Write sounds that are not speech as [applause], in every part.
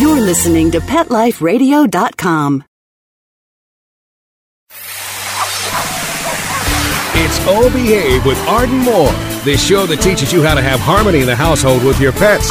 You're listening to PetLifeRadio.com. It's Oh Behave with Arden Moore, the show that teaches you how to have harmony in the household with your pets.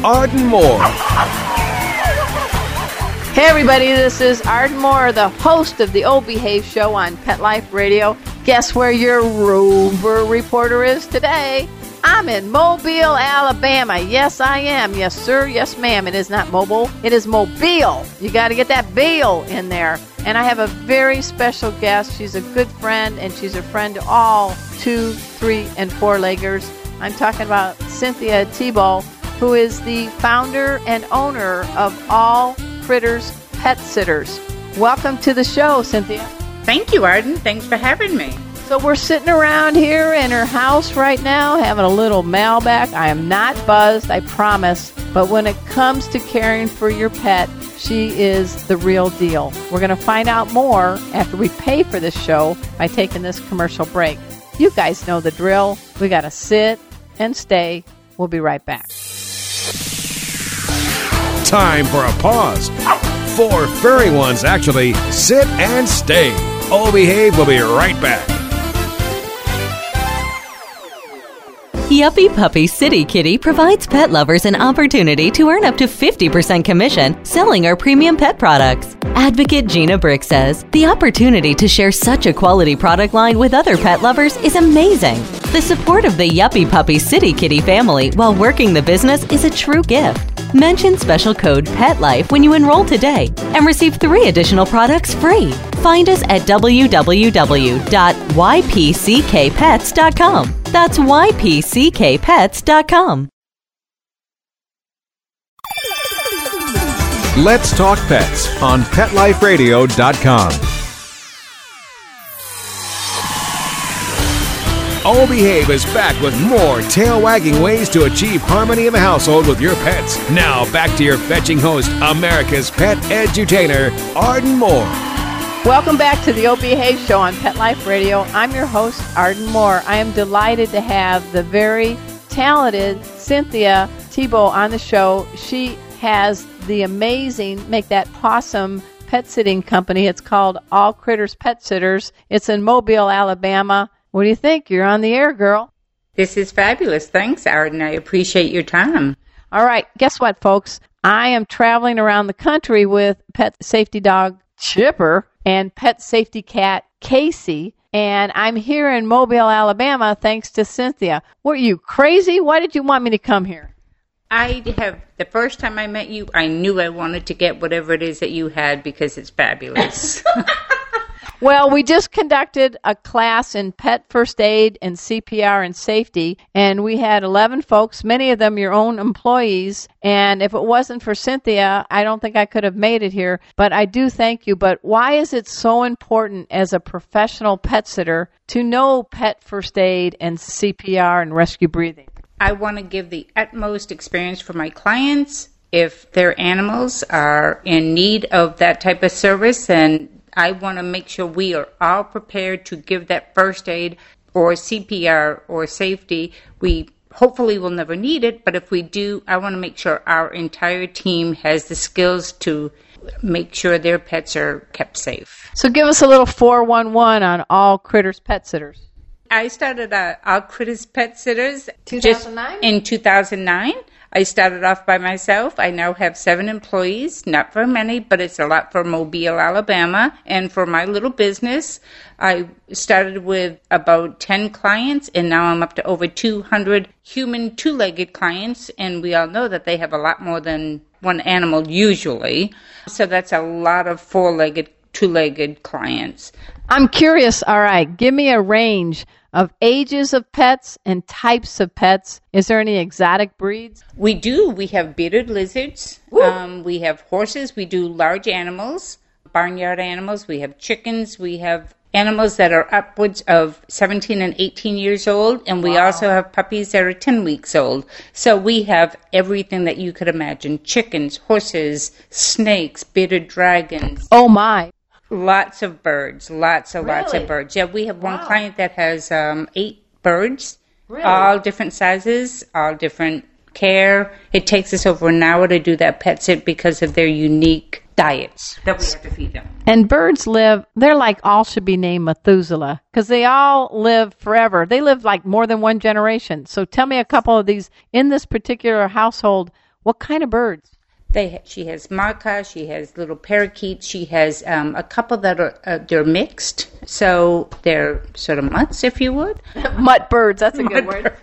Arden Moore. Hey everybody, this is Arden Moore, the host of the Old Behave Show on Pet Life Radio. Guess where your rover reporter is today? I'm in Mobile, Alabama. Yes, I am. Yes, sir. Yes, ma'am. It is not mobile. It is mobile. You got to get that bill in there. And I have a very special guest. She's a good friend, and she's a friend to all two, three, and four leggers. I'm talking about Cynthia Thibault, who is the founder and owner of All Critters Pet Sitters. Welcome to the show, Cynthia. Thank you, Arden. Thanks for having me. So we're sitting around here in her house right now having a little mailback. I am not buzzed, I promise. But when it comes to caring for your pet, she is the real deal. We're going to find out more after we pay for this show by taking this commercial break. You guys know the drill. We got to sit and stay. We'll be right back. Time for a pause. Four furry ones actually sit and stay. All behave. We'll be right back. Yuppie Puppy City Kitty provides pet lovers an opportunity to earn up to 50% commission selling our premium pet products. Advocate Gina Brick says the opportunity to share such a quality product line with other pet lovers is amazing. The support of the Yuppie Puppy City Kitty family while working the business is a true gift. Mention special code PETLIFE when you enroll today and receive three additional products free. Find us at www.ypckpets.com. That's ypckpets.com. Let's talk pets on PetLifeRadio.com. All Behave is back with more tail wagging ways to achieve harmony in the household with your pets. Now, back to your fetching host, America's pet edutainer, Arden Moore. Welcome back to the O Behave Show on Pet Life Radio. I'm your host, Arden Moore. I am delighted to have the very talented Cynthia Tebow on the show. She has the amazing Make That Possum pet sitting company. It's called All Critters Pet Sitters. It's in Mobile, Alabama. What do you think? You're on the air, girl. This is fabulous. Thanks, Arden. I appreciate your time. All right. Guess what, folks? I am traveling around the country with pet safety dog Chipper and pet safety cat Casey. And I'm here in Mobile, Alabama, thanks to Cynthia. Were you crazy? Why did you want me to come here? I have, the first time I met you, I knew I wanted to get whatever it is that you had because it's fabulous. [laughs] [laughs] Well, we just conducted a class in pet first aid and CPR and safety, and we had 11 folks, many of them your own employees. And if it wasn't for Cynthia, I don't think I could have made it here. But I do thank you. But why is it so important as a professional pet sitter to know pet first aid and CPR and rescue breathing? I want to give the utmost experience for my clients. If their animals are in need of that type of service, then I want to make sure we are all prepared to give that first aid or CPR or safety. We hopefully will never need it, but if we do, I want to make sure our entire team has the skills to make sure their pets are kept safe. So give us a little 411 on all critters pet sitters. I started uh, All Critters Pet Sitters 2009? in 2009. I started off by myself. I now have seven employees, not very many, but it's a lot for Mobile, Alabama. And for my little business, I started with about 10 clients, and now I'm up to over 200 human two legged clients. And we all know that they have a lot more than one animal usually. So that's a lot of four legged, two legged clients. I'm curious. All right, give me a range of ages of pets and types of pets. Is there any exotic breeds? We do. We have bearded lizards. Um, we have horses. We do large animals, barnyard animals. We have chickens. We have animals that are upwards of 17 and 18 years old. And we also have puppies that are 10 weeks old. So we have everything that you could imagine chickens, horses, snakes, bearded dragons. Oh my. Lots of birds, lots and lots of birds. Yeah, we have one client that has um, eight birds, all different sizes, all different care. It takes us over an hour to do that pet sit because of their unique diets that we have to feed them. And birds live, they're like all should be named Methuselah because they all live forever. They live like more than one generation. So tell me a couple of these in this particular household. What kind of birds? They, she has maca, she has little parakeets, she has um, a couple that are uh, they're mixed, so they're sort of mutts, if you would. [laughs] Mutt birds. That's a good word.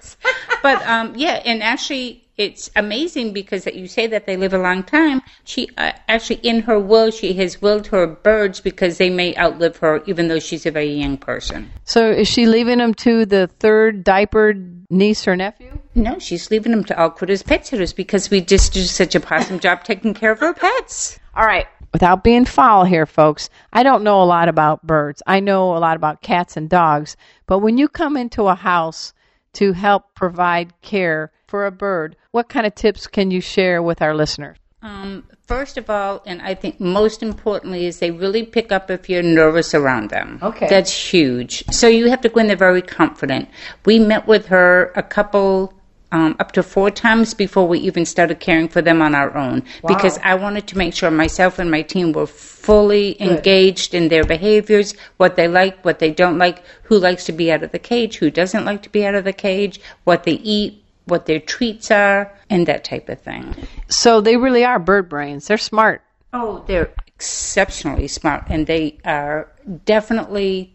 but um, yeah, and actually, it's amazing because that you say that they live a long time. She uh, actually, in her will, she has willed her birds because they may outlive her, even though she's a very young person. So is she leaving them to the third diapered niece or nephew? No, she's leaving them to all critters pet sitters because we just do such a awesome job taking care of our pets. All right. Without being foul here, folks, I don't know a lot about birds. I know a lot about cats and dogs. But when you come into a house to help provide care for a bird, what kind of tips can you share with our listeners? Um, first of all, and I think most importantly, is they really pick up if you're nervous around them. Okay. That's huge. So you have to go in there very confident. We met with her a couple, um, up to four times before we even started caring for them on our own wow. because I wanted to make sure myself and my team were fully engaged in their behaviors, what they like, what they don't like, who likes to be out of the cage, who doesn't like to be out of the cage, what they eat, what their treats are, and that type of thing. So they really are bird brains. They're smart. Oh, they're exceptionally smart, and they are definitely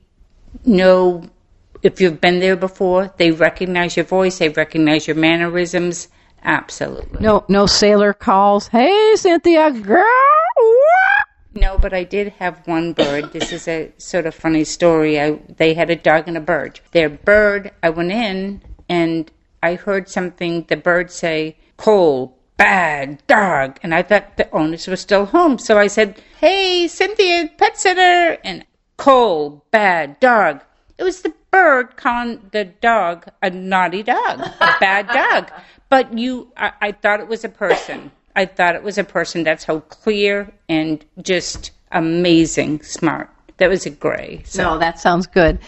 know if you've been there before. They recognize your voice, they recognize your mannerisms. Absolutely. No, no sailor calls. Hey, Cynthia, girl. what?" No, but I did have one bird. This is a sort of funny story. I they had a dog and a bird. Their bird, I went in and I heard something the bird say, "Cold, bad dog," and I thought the owners were still home. So I said, "Hey, Cynthia, pet sitter," and cold, bad dog. It was the bird calling the dog a naughty dog, a bad dog. But you, I, I thought it was a person. I thought it was a person. That's how clear and just amazing smart. That was a gray. So No, that sounds good.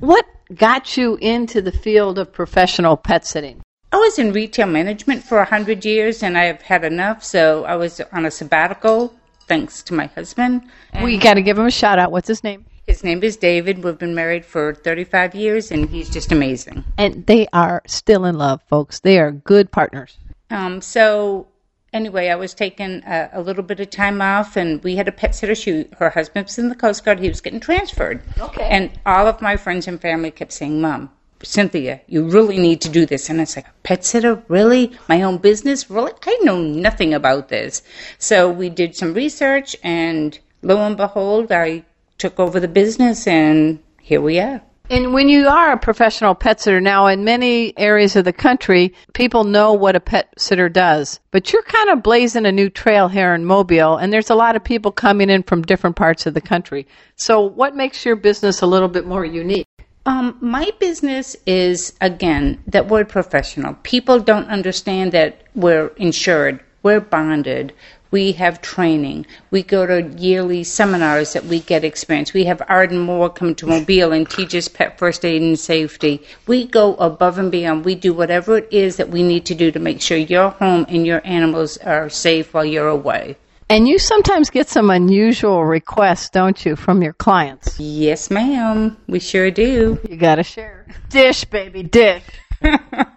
What got you into the field of professional pet sitting? I was in retail management for a hundred years, and I've had enough. So I was on a sabbatical, thanks to my husband. We got to give him a shout out. What's his name? His name is David. We've been married for 35 years, and he's just amazing. And they are still in love, folks. They are good partners. Um, so anyway, I was taking a, a little bit of time off, and we had a pet sitter. She, her husband was in the Coast Guard. He was getting transferred. Okay. And all of my friends and family kept saying, "Mom, Cynthia, you really need to do this." And it's like, pet sitter, really? My own business, really? I know nothing about this. So we did some research, and lo and behold, I took over the business, and here we are. And when you are a professional pet sitter now, in many areas of the country, people know what a pet sitter does. But you're kind of blazing a new trail here in Mobile, and there's a lot of people coming in from different parts of the country. So, what makes your business a little bit more unique? Um, my business is again that word professional. People don't understand that we're insured, we're bonded, we have training, we go to yearly seminars that we get experience. We have Arden Moore come to Mobile and teach us pet first aid and safety. We go above and beyond. We do whatever it is that we need to do to make sure your home and your animals are safe while you're away. And you sometimes get some unusual requests, don't you, from your clients? Yes, ma'am. We sure do. You got to share. Dish, baby, dish. [laughs]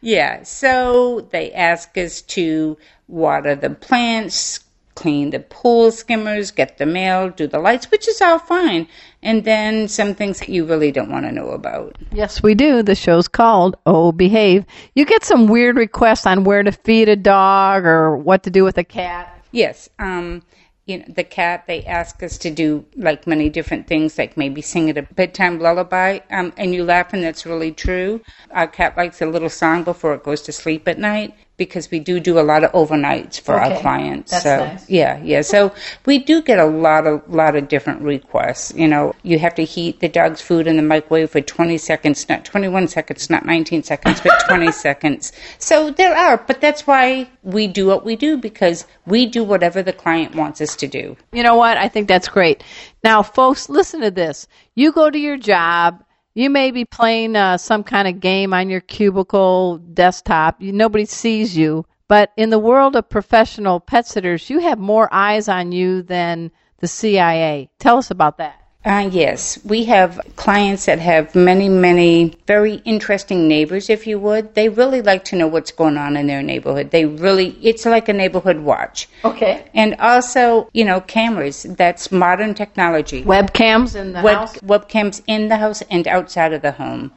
Yeah, so they ask us to water the plants, clean the pool skimmers, get the mail, do the lights, which is all fine. And then some things that you really don't want to know about. Yes, we do. The show's called Oh Behave. You get some weird requests on where to feed a dog or what to do with a cat. Yes, um, you know, the cat, they ask us to do like many different things, like maybe sing it a bedtime lullaby. Um, and you laugh, and that's really true. Our cat likes a little song before it goes to sleep at night because we do do a lot of overnights for Okay. our clients. That's so nice. yeah, yeah. So we do get a lot of lot of different requests. You know, you have to heat the dog's food in the microwave for 20 seconds, not 21 seconds, not 19 seconds, but 20 [laughs] seconds. So there are, but that's why we do what we do because we do whatever the client wants us to do. You know what? I think that's great. Now, folks, listen to this. You go to your job. You may be playing uh, some kind of game on your cubicle desktop. You, nobody sees you. But in the world of professional pet sitters, you have more eyes on you than the CIA. Tell us about that. Uh, yes, we have clients that have many, many very interesting neighbors, if you would. They really like to know what's going on in their neighborhood. They really, it's like a neighborhood watch. Okay. And also, you know, cameras. That's modern technology. Webcams in the Web, house. webcams in the house and outside of the home.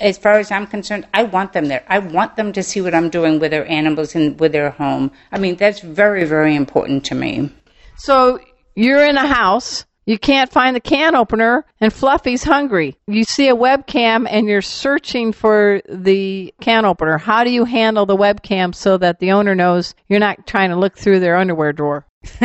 As far as I'm concerned, I want them there. I want them to see what I'm doing with their animals and with their home. I mean, that's very, very important to me. So you're in a house. You can't find the can opener, and Fluffy's hungry. You see a webcam, and you're searching for the can opener. How do you handle the webcam so that the owner knows you're not trying to look through their underwear drawer? [laughs]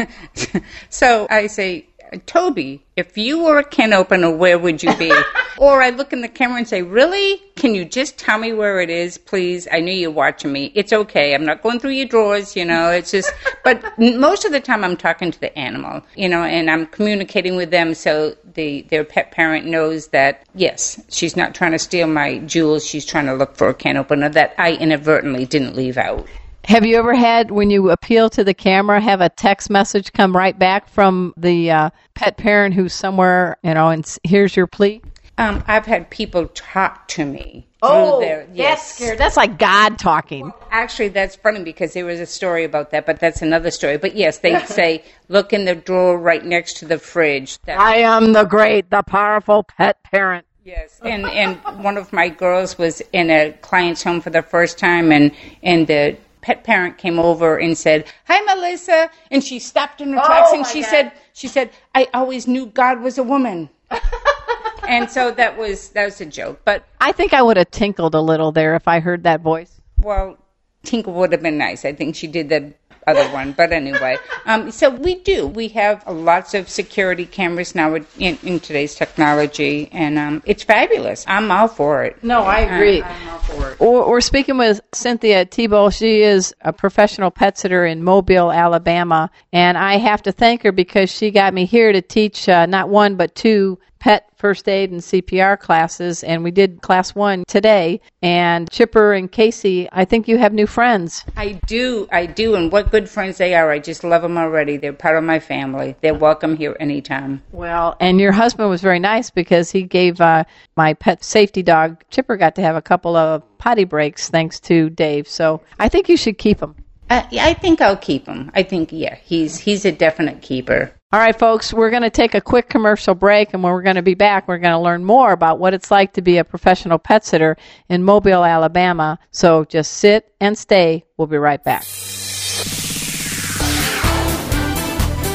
So I say, Toby, if you were a can opener, where would you be? [laughs] or I look in the camera and say, Really? Can you just tell me where it is, please? I know you're watching me. It's okay. I'm not going through your drawers, you know. It's just, [laughs] but most of the time I'm talking to the animal, you know, and I'm communicating with them so the their pet parent knows that yes, she's not trying to steal my jewels. She's trying to look for a can opener that I inadvertently didn't leave out. Have you ever had, when you appeal to the camera, have a text message come right back from the uh, pet parent who's somewhere, you know, and here's your plea? Um, I've had people talk to me through their that's yes. scary. That's like God talking. Actually, that's funny because there was a story about that, but that's another story. But yes, they [laughs] say look in the drawer right next to the fridge. That, I am the great, the powerful pet parent. yes, and and one of my girls was in a client's home for the first time, and and the pet parent came over and said, "Hi, Melissa," and she stopped in her oh tracks and she said, "She said I always knew God was a woman." [laughs] and so that was that was a joke, but I think I would have tinkled a little there if I heard that voice. Well, Tinkle would have been nice. I think she did the other one, but anyway. Um, so we do. We have lots of security cameras now in, in today's technology, and um, it's fabulous. I'm all for it. No, I agree. I'm all for it. We're we're speaking with Cynthia Tebow. She is a professional pet sitter in Mobile, Alabama, and I have to thank her because she got me here to teach uh, not one but two pet first aid and CPR classes, and we did class one today. And Chipper and Casey, I think you have new friends. I do, I do, and what good friends they are. I just love them already. They're part of my family. They're welcome here anytime. Well, and your husband was very nice because he gave uh, my pet safety dog Chipper got to have a couple of potty breaks thanks to Dave. So I think you should keep him. I, I think I'll keep him. I think, yeah, he's he's a definite keeper. All right, folks, we're going to take a quick commercial break, and when we're going to be back, we're going to learn more about what it's like to be a professional pet sitter in Mobile, Alabama. So just sit and stay. We'll be right back.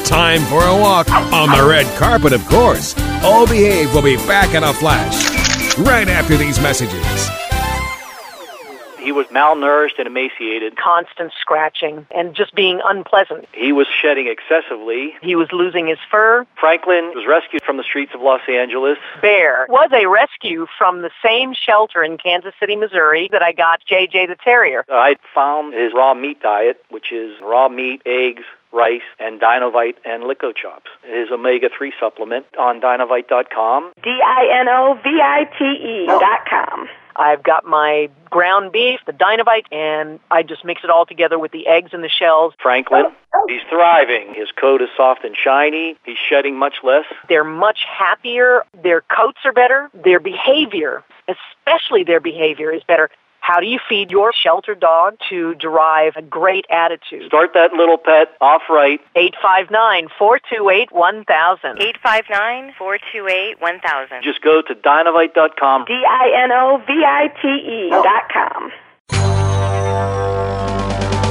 Time for a walk on the red carpet, of course. All Behave will be back in a flash right after these messages. He was malnourished and emaciated. constant scratching and just being unpleasant. He was shedding excessively. He was losing his fur. Franklin was rescued from the streets of Los Angeles. Bear was a rescue from the same shelter in Kansas City, Missouri that I got JJ the Terrier. I found his raw meat diet, which is raw meat, eggs, rice, and Dinovite and LickOChops. His omega-3 supplement on Dinovite.com. D-I-N-O-V-I-T-E dot com. I've got my ground beef, the Dinovite, and I just mix it all together with the eggs and the shells. Franklin, oh. he's thriving. His coat is soft and shiny. He's shedding much less. They're much happier. Their coats are better. Their behavior, especially their behavior, is better. How do you feed your shelter dog to derive a great attitude? Start that little pet off right. 859 428 1000. 859 428 1000. Just go to Dinovite.com. D I N O V I T E dot com.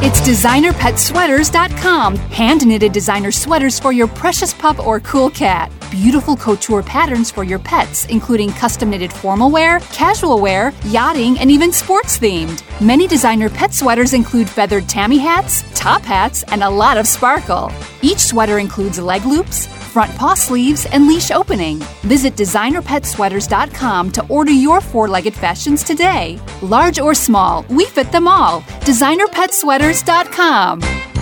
It's designerpetsweaters.com. Hand knitted designer sweaters for your precious pup or cool cat. Beautiful couture patterns for your pets, including custom knitted formal wear, casual wear, yachting, and even sports themed. Many designer pet sweaters include feathered tammy hats, top hats, and a lot of sparkle. Each sweater includes leg loops, front paw sleeves, and leash opening. Visit designerpetsweaters.com to order your four legged fashions today. Large or small, we fit them all. Designerpetsweaters.com.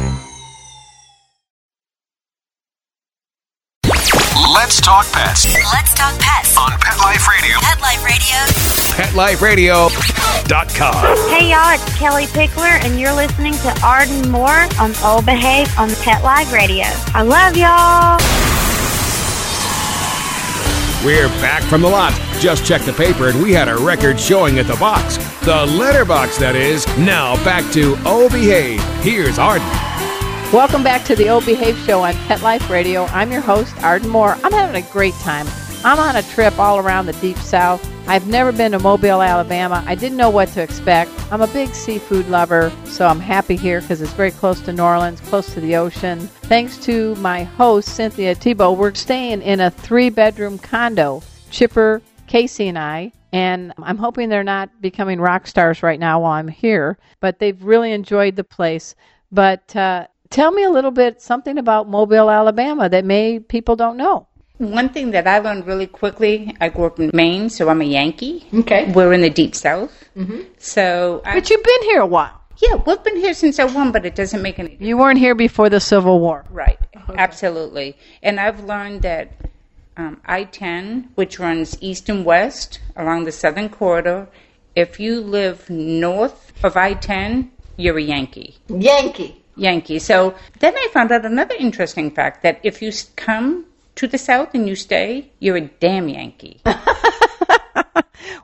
Let's talk pets Let's talk pets on Pet Life Radio. Pet Life Radio. PetLifeRadio.com. Hey y'all, it's Kellie Pickler, and you're listening to Arden Moore on Old Behave on Pet Life Radio. I love y'all. We're back from the lot. Just checked the paper and we had a record showing at the box. The letterbox, that is. Now back to Oh Behave. Here's Arden. Welcome back to the Old Behave Show on Pet Life Radio. I'm your host, Arden Moore. I'm having a great time. I'm on a trip all around the Deep South. I've never been to Mobile, Alabama. I didn't know what to expect. I'm a big seafood lover, so I'm happy here because it's very close to New Orleans, close to the ocean. Thanks to my host, Cynthia Tebow, we're staying in a three bedroom condo. Chipper, Casey, and I. And I'm hoping they're not becoming rock stars right now while I'm here, but they've really enjoyed the place. But uh, tell me a little bit something about Mobile, Alabama that may people don't know. One thing that I learned really quickly, I grew up in Maine, so I'm a Yankee. Okay. We're in the deep south. Mm-hmm. So, I, But you've been here a while. yeah, we've been here since I won, but it doesn't make any You weren't here before the Civil War. Right, absolutely. And I've learned that um, I 10, which runs east and west along the southern corridor, if you live north of I 10, you're a Yankee. Yankee. Yankee. So then I found out another interesting fact that if you come to the south and you stay, you're a damn Yankee. [laughs]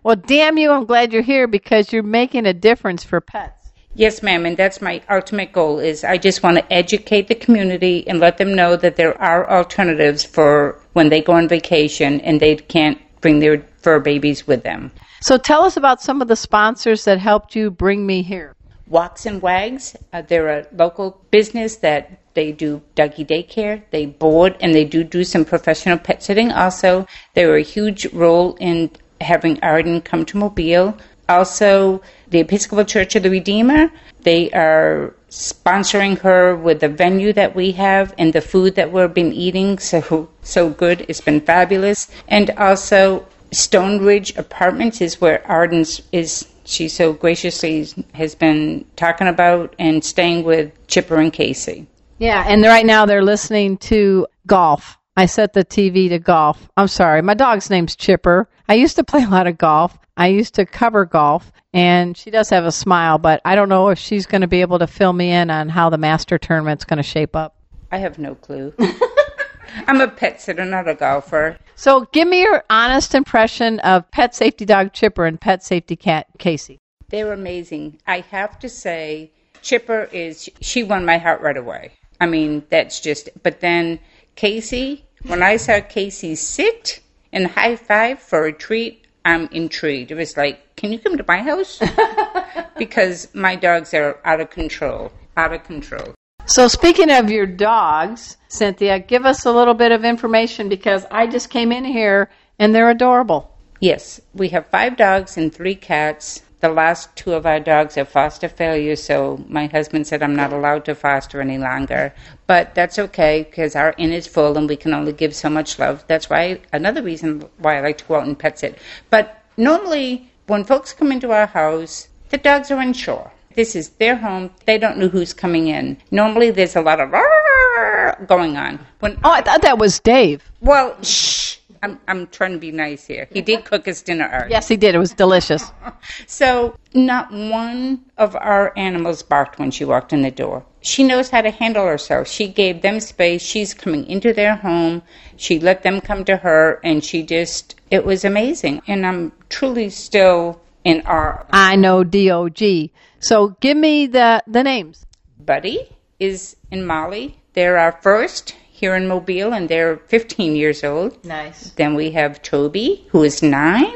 Well, damn you, I'm glad you're here because you're making a difference for pets. Yes, ma'am, and that's my ultimate goal is I just want to educate the community and let them know that there are alternatives for when they go on vacation and they can't bring their fur babies with them. So tell us about some of the sponsors that helped you bring me here. Walks and Wags, uh, they're a local business that they do doggy daycare, they board, and they do do some professional pet sitting also. They were a huge role in having Arden come to Mobile. Also, the Episcopal Church of the Redeemer, they are sponsoring her with the venue that we have and the food that we've been eating. [laughs] So, so good. It's been fabulous. And also, Stone Ridge Apartments is where Arden's is. She so graciously has been talking about and staying with Chipper and Casey. Yeah, and right now they're listening to golf. I set the TV to golf. I'm sorry, my dog's name's Chipper. I used to play a lot of golf. I used to cover golf, and she does have a smile, but I don't know if she's going to be able to fill me in on how the master tournament's going to shape up. I have no clue. [laughs] I'm a pet sitter, not a golfer. So, give me your honest impression of pet safety dog Chipper and pet safety cat Casey. They're amazing. I have to say, Chipper is, she won my heart right away. I mean, that's just, but then Casey, when I saw Casey sit and high five for a treat, I'm intrigued. It was like, can you come to my house? [laughs] because my dogs are out of control. Out of control. So, speaking of your dogs, Cynthia, give us a little bit of information because I just came in here and they're adorable. Yes, we have five dogs and three cats. The last two of our dogs are foster failures, so my husband said I'm not allowed to foster any longer. But that's okay because our inn is full and we can only give so much love. That's why another reason why I like to go out and pet sit. But normally, when folks come into our house, the dogs are unsure. This is their home. They don't know who's coming in. Normally, there's a lot of going on. When Oh, I thought that was Dave. well, shh. I'm I'm trying to be nice here. He did cook us dinner. Art. Yes, he did. It was delicious. [laughs] So, not one of our animals barked when she walked in the door. She knows how to handle herself. She gave them space. She's coming into their home. She let them come to her, and she just, it was amazing. And I'm truly still in awe. I know DOG. So, give me the the names. Buddy is in Mali. They're our first here in Mobile, and they're 15 years old. Nice. Then we have Toby, who is nine.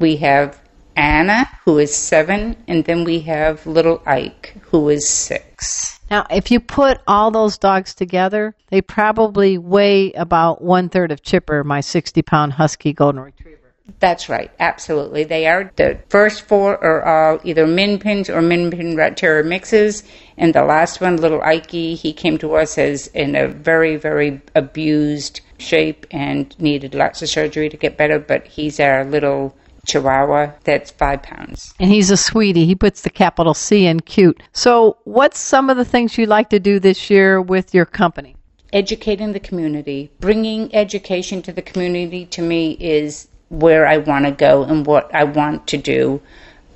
We have Anna, who is seven, and then we have little Ike, who is six. Now, if you put all those dogs together, they probably weigh about one third of Chipper, my 60 pound Husky Golden Retriever. That's right, absolutely. They are the first four are all either Min Pins or Min Pin Rat Terrier mixes, and the last one, little Ike, he came to us as in a very, very abused shape and needed lots of surgery to get better. But he's our little Chihuahua that's five pounds. And he's a sweetie. He puts the capital C in cute. So, what's some of the things you'd like to do this year with your company? Educating the community, bringing education to the community to me is where I want to go and what I want to do.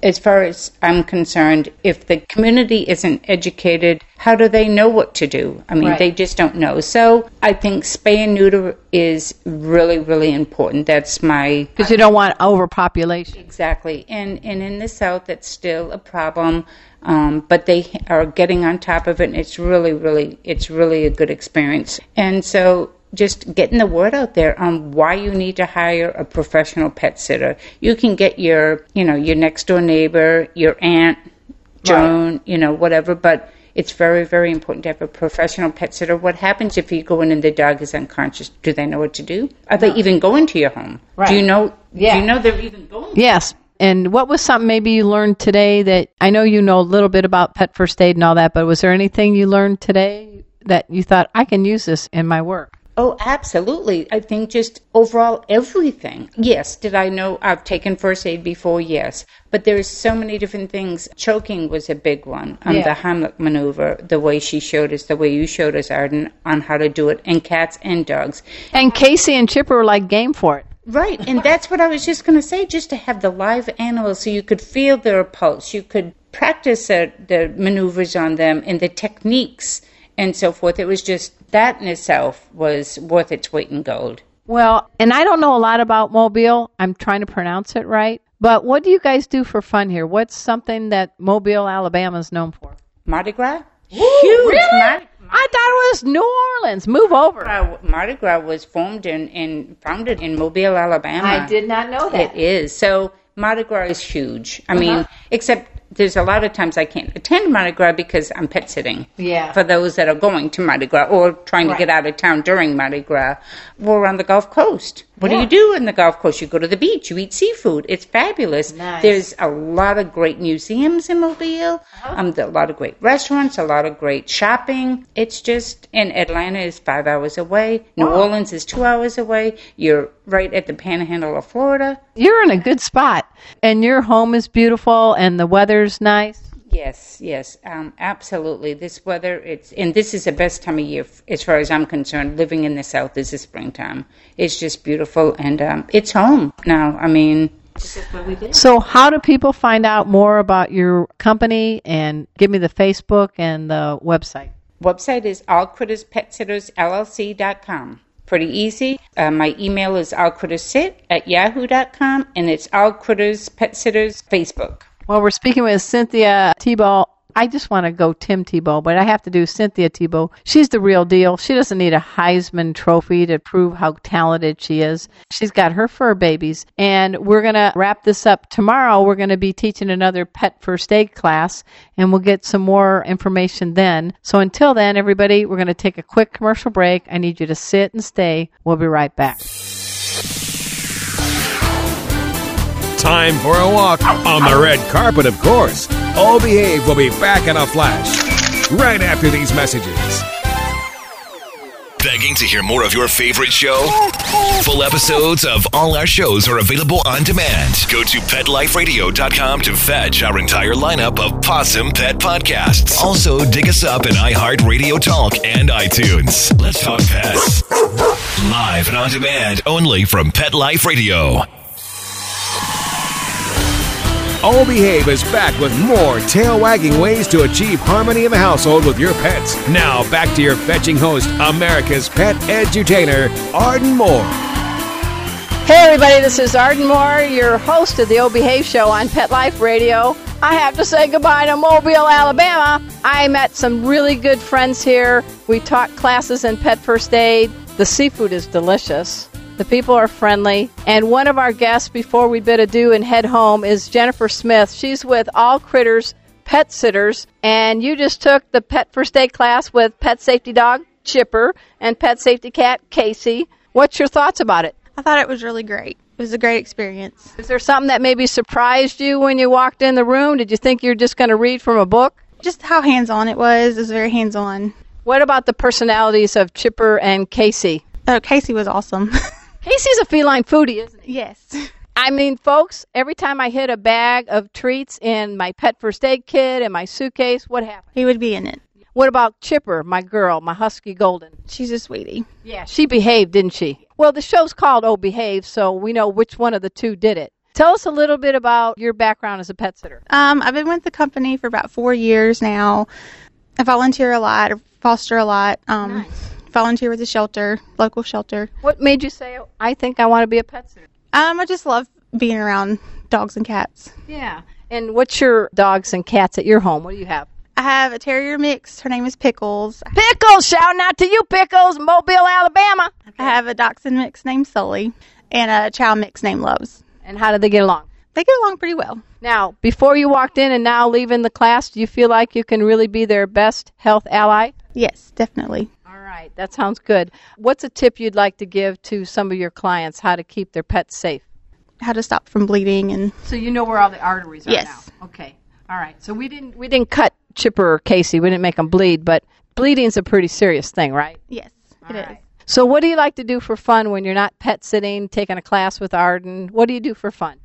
As far as I'm concerned, if the community isn't educated, how do they know what to do? I mean, Right. they just don't know. So I think spay and neuter is really, really important. That's my Because you don't want overpopulation. Exactly, and and in the South, it's still a problem, um, but they are getting on top of it, and it's really, really, it's really a good experience. And so, just getting the word out there on why you need to hire a professional pet sitter. You can get your, you know, your next door neighbor, your aunt, Joan, you know, whatever, but. It's very, very important to have a professional pet sitter. What happens if you go in and the dog is unconscious? Do they know what to do? Are they even going to your home? Do you know? Yeah. Do you know they're even going? Yes. And what was something maybe you learned today that I know you know a little bit about pet first aid and all that, but was there anything you learned today that you thought I can use this in my work? Oh, absolutely. I think just overall everything. Yes, did I know I've taken first aid before? Yes. But there's so many different things. Choking was a big one. Um, Yeah. The Heimlich maneuver, the way she showed us, the way you showed us, Arden, on how to do it, and cats and dogs. And Casey and Chipper were like game for it. Right, and that's what I was just going to say, just to have the live animals so you could feel their pulse, you could practice uh, the maneuvers on them and the techniques and so forth. It was just that in itself was worth its weight in gold. Well, and I don't know a lot about Mobile. I'm trying to pronounce it right. But what do you guys do for fun here? What's something that Mobile, Alabama is known for? Mardi Gras? [gasps] Huge! really? Mardi, I thought it was New Orleans. Move over. Mardi Gras was formed in, in founded in Mobile, Alabama. I did not know that. It is. So Mardi Gras is huge. I uh-huh. mean, except there's a lot of times I can't attend Mardi Gras because I'm pet sitting. Yeah. For those that are going to Mardi Gras or trying to Right. get out of town during Mardi Gras. We're on the Gulf Coast. What Yeah. do you do in the golf course? You go to the beach, you eat seafood. It's fabulous. Nice. There's a lot of great museums in Mobile, Uh-huh. um, a lot of great restaurants, a lot of great shopping. It's just, and Atlanta is five hours away. New Orleans is two hours away. You're right at the panhandle of Florida. You're in a good spot. And your home is beautiful and the weather's nice. Yes, yes, um, absolutely. This weather, it's and this is the best time of year as far as I'm concerned. Living in the South is the springtime. It's just beautiful, and um, it's home now. I mean, this is what we did. So, how do people find out more about your company? And give me the Facebook and the website. Website is allcritterspetsittersllc.com. Pretty easy. Uh, my email is allcrittersit at yahoo.com, and it's allcritters pet sitters Facebook. Well, we're speaking with Cynthia Tebow. I just want to go Tim Tebow, but I have to do Cynthia Tebow. She's the real deal. She doesn't need a Heisman trophy to prove how talented she is. She's got her fur babies. And we're going to wrap this up tomorrow. We're going to be teaching another pet first aid class, and we'll get some more information then. So until then, everybody, we're going to take a quick commercial break. I need you to sit and stay. We'll be right back. Time for a walk on the red carpet, of course. All Behave will be back in a flash right after these messages. Begging to hear more of your favorite show? Full episodes of all our shows are available on demand. Go to PetLifeRadio.com to fetch our entire lineup of Possum Pet podcasts. Also, dig us up in iHeartRadio Talk and iTunes. Let's talk pets. Live and on demand only from Pet Life Radio. All Behave is back with more tail wagging ways to achieve harmony in the household with your pets. Now, back to your fetching host, America's pet edutainer, Arden Moore. Hey, everybody, this is Arden Moore, your host of the O Behave Show on Pet Life Radio. I have to say goodbye to Mobile, Alabama. I met some really good friends here. We taught classes in pet first aid. The seafood is delicious. The people are friendly. And one of our guests before we bid adieu and head home is Jennifer Smith. She's with All Critters Pet Sitters. And you just took the Pet First Aid class with Pet Safety Dog Chipper and Pet Safety Cat Casey. What's your thoughts about it? I thought it was really great. It was a great experience. Is there something that maybe surprised you when you walked in the room? Did you think you're just going to read from a book? Just how hands on it was. It was very hands on. What about the personalities of Chipper and Casey? Oh, Casey was awesome. [laughs] Casey's a feline foodie, isn't he? yes. I mean, folks, every time I hit a bag of treats in my pet first aid kit and my suitcase, what happens? He would be in it. What about Chipper, my girl, my husky golden? She's a sweetie. Yeah, she behaved, didn't she? Well, the show's called Oh Behave, so we know which one of the two did it. Tell us a little bit about your background as a pet sitter. Um, I've been with the company for about four years now. I volunteer a lot, foster a lot. Um, Nice. Volunteer with a shelter, local shelter. What made you say, I think I want to be a pet sitter? Um, I just love being around dogs and cats. Yeah. And what's your dogs and cats at your home? What do you have? I have a terrier mix. Her name is Pickles. Pickles! Shouting out to you, Pickles, Mobile, Alabama. I have a dachshund mix named Sully and a chow mix named Loves. And how did they get along? They get along pretty well. Now, before you walked in and now leaving the class, do you feel like you can really be their best health ally? Yes, definitely. All right, that sounds good. What's a tip you'd like to give to some of your clients how to keep their pets safe? How to stop from bleeding and So you know where all the arteries are Yes. now. Okay. All right. So we didn't we didn't cut Chipper or Casey. We didn't make them bleed, but bleeding's a pretty serious thing, right? yes, it is. So what do you like to do for fun when you're not pet sitting, taking a class with Arden? What do you do for fun?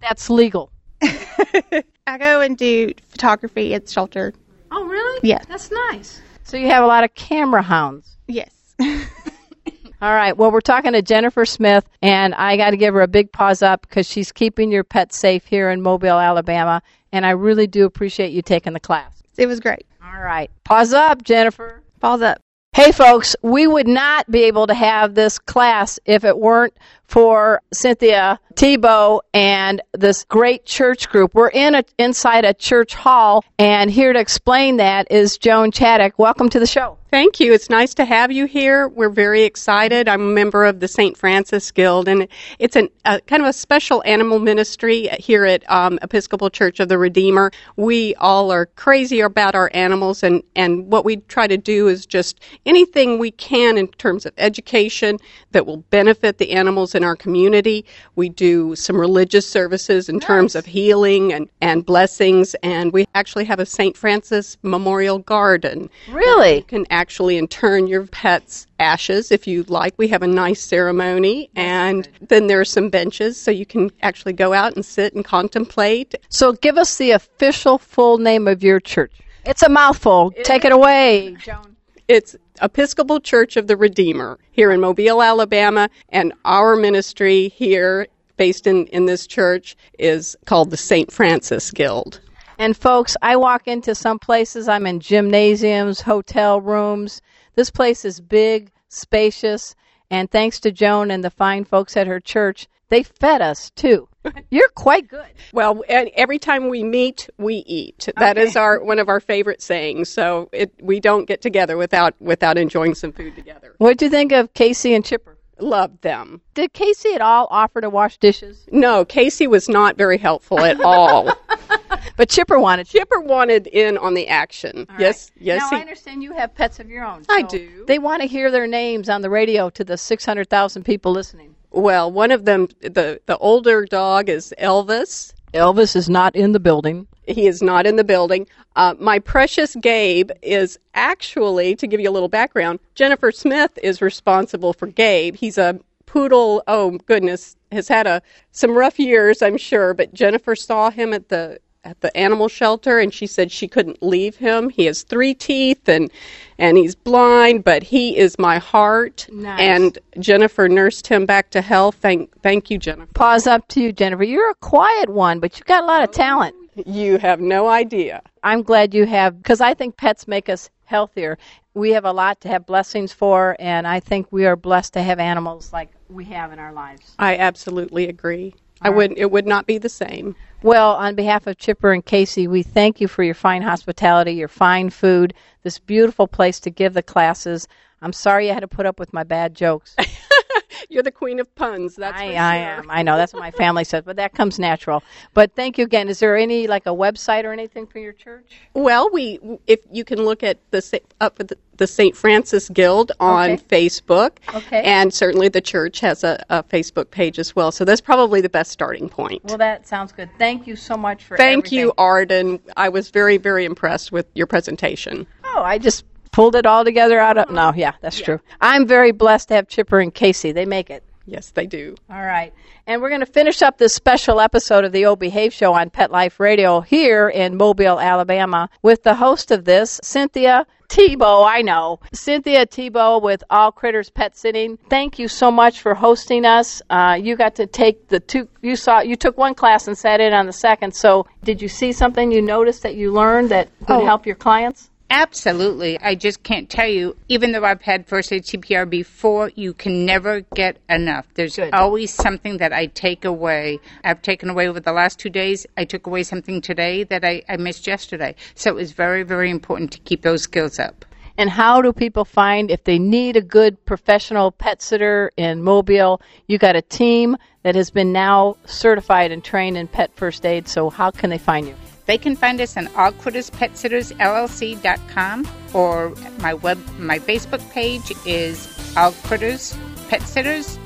That's legal. [laughs] I go and do photography at the shelter. Oh, really? Yeah. That's nice. So you have a lot of camera hounds. Yes. [laughs] All right. Well, we're talking to Jennifer Smith, and I got to give her a big pause up because she's keeping your pets safe here in Mobile, Alabama, and I really do appreciate you taking the class. It was great. All right. Pause up, Jennifer. Pause up. Hey, folks, we would not be able to have this class if it weren't for Cynthia Tebow and this great church group. We're in a, inside a church hall, and here to explain that is Joan Chaddock. Welcome to the show. Thank you. It's nice to have you here. We're very excited. I'm a member of the St. Francis Guild, and it's an, a kind of a special animal ministry here at um, Episcopal Church of the Redeemer. We all are crazy about our animals, and, and what we try to do is just anything we can in terms of education that will benefit the animals in our community. We do some religious services in terms of healing and, and blessings, and we actually have a St. Francis Memorial Garden. Really? You can actually intern your pet's ashes if you like. We have a nice ceremony, and then there are some benches so you can actually go out and sit and contemplate. So give us the official full name of your church. It's a mouthful. Take it away, Joan. It's Episcopal Church of the Redeemer here in Mobile, Alabama, and our ministry here, based in, in this church, is called the St. Francis Guild. And folks, I walk into some places, I'm in gymnasiums, hotel rooms. This place is big, spacious, and thanks to Joan and the fine folks at her church, they fed us too. [laughs] You're quite good. Well, every time we meet, we eat. That is our one of our favorite sayings. So it, we don't get together without without enjoying some food together. What do you think of Casey and Chipper? Loved them. Did Casey at all offer to wash dishes? No, Casey was not very helpful at all. [laughs] [laughs] But Chipper wanted. Chipper wanted in on the action. yes, yes. now he, I understand you have pets of your own. I do. They want to hear their names on the radio to the 600,000 people listening. Well, one of them, the the older dog is Elvis. Elvis is not in the building. He is not in the building. Uh, my precious Gabe is actually, to give you a little background, Jennifer Smith is responsible for Gabe. He's a poodle. Oh goodness, has had a some rough years, I'm sure. But Jennifer saw him at the at the animal shelter, and she said she couldn't leave him. He has three teeth, and and he's blind, but he is my heart. Nice. And Jennifer nursed him back to health. Thank thank you, Jennifer. Pause up to you, Jennifer. You're a quiet one, but you've got a lot of talent. You have no idea. I'm glad you have, because I think pets make us healthier. We have a lot to have blessings for, and I think we are blessed to have animals like we have in our lives. I absolutely agree. I would it would not be the same. Well, on behalf of Chipper and Casey, we thank you for your fine hospitality, your fine food, this beautiful place to give the classes. I'm sorry you had to put up with my bad jokes. [laughs] [laughs] You're the queen of puns. That's I, for I am. I know that's what my family says, but that comes natural. But thank you again. Is there any like a website or anything for your church? Well, we if you can look at the up at the, the St. Francis Guild on Okay. Facebook, Okay. and certainly the church has a, a Facebook page as well. So that's probably the best starting point. Well, that sounds good. Thank you so much for Thank everything. you, Arden. I was very very impressed with your presentation. Oh, I just pulled it all together out of. No, yeah, that's true. I'm very blessed to have Chipper and Casey. They make it. Yes, they do. All right. And we're going to finish up this special episode of the O Behave Show on Pet Life Radio here in Mobile, Alabama, with the host of this, Cynthia Tebow. I know. Cynthia Tebow with All Critters Pet Sitting. Thank you so much for hosting us. Uh, you got to take the two, you saw, you took one class and sat in on the second. So did you see something you noticed that you learned that would Oh. help your clients? Absolutely. I just can't tell you, even though I've had first aid CPR before, you can never get enough. There's always something that I take away. I've taken away over the last two days. I took away something today that I, I missed yesterday. So it was very, very important to keep those skills up. And how do people find if they need a good professional pet sitter in Mobile? You got a team that has been now certified and trained in pet first aid. So how can they find you? They can find us on allcritterspetsittersllc.com or my web my Facebook page is All Critters Pet Sitters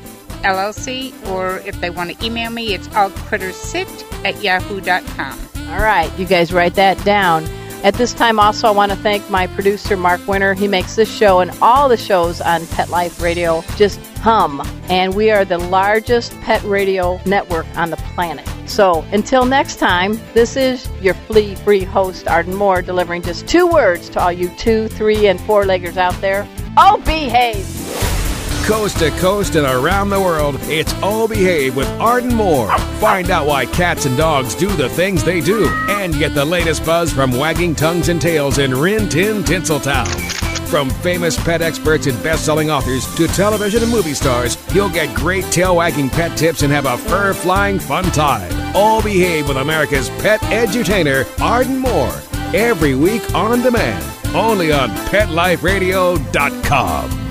LLC or if they want to email me it's allcrittersit at yahoo.com. All right, you guys write that down. At this time, also, I want to thank my producer, Mark Winter. He makes this show and all the shows on Pet Life Radio just hum. And we are the largest pet radio network on the planet. So until next time, this is your flea free host, Arden Moore, delivering just two words to all you two, three, and four leggers out there. Oh, behave! Coast to coast and around the world, it's All Behave with Arden Moore. Find out why cats and dogs do the things they do and get the latest buzz from wagging tongues and tails in Rin Tin Tinseltown. From famous pet experts and best-selling authors to television and movie stars, you'll get great tail-wagging pet tips and have a fur-flying fun time. All Behave with America's pet edutainer, Arden Moore. Every week on demand, only on PetLifeRadio.com.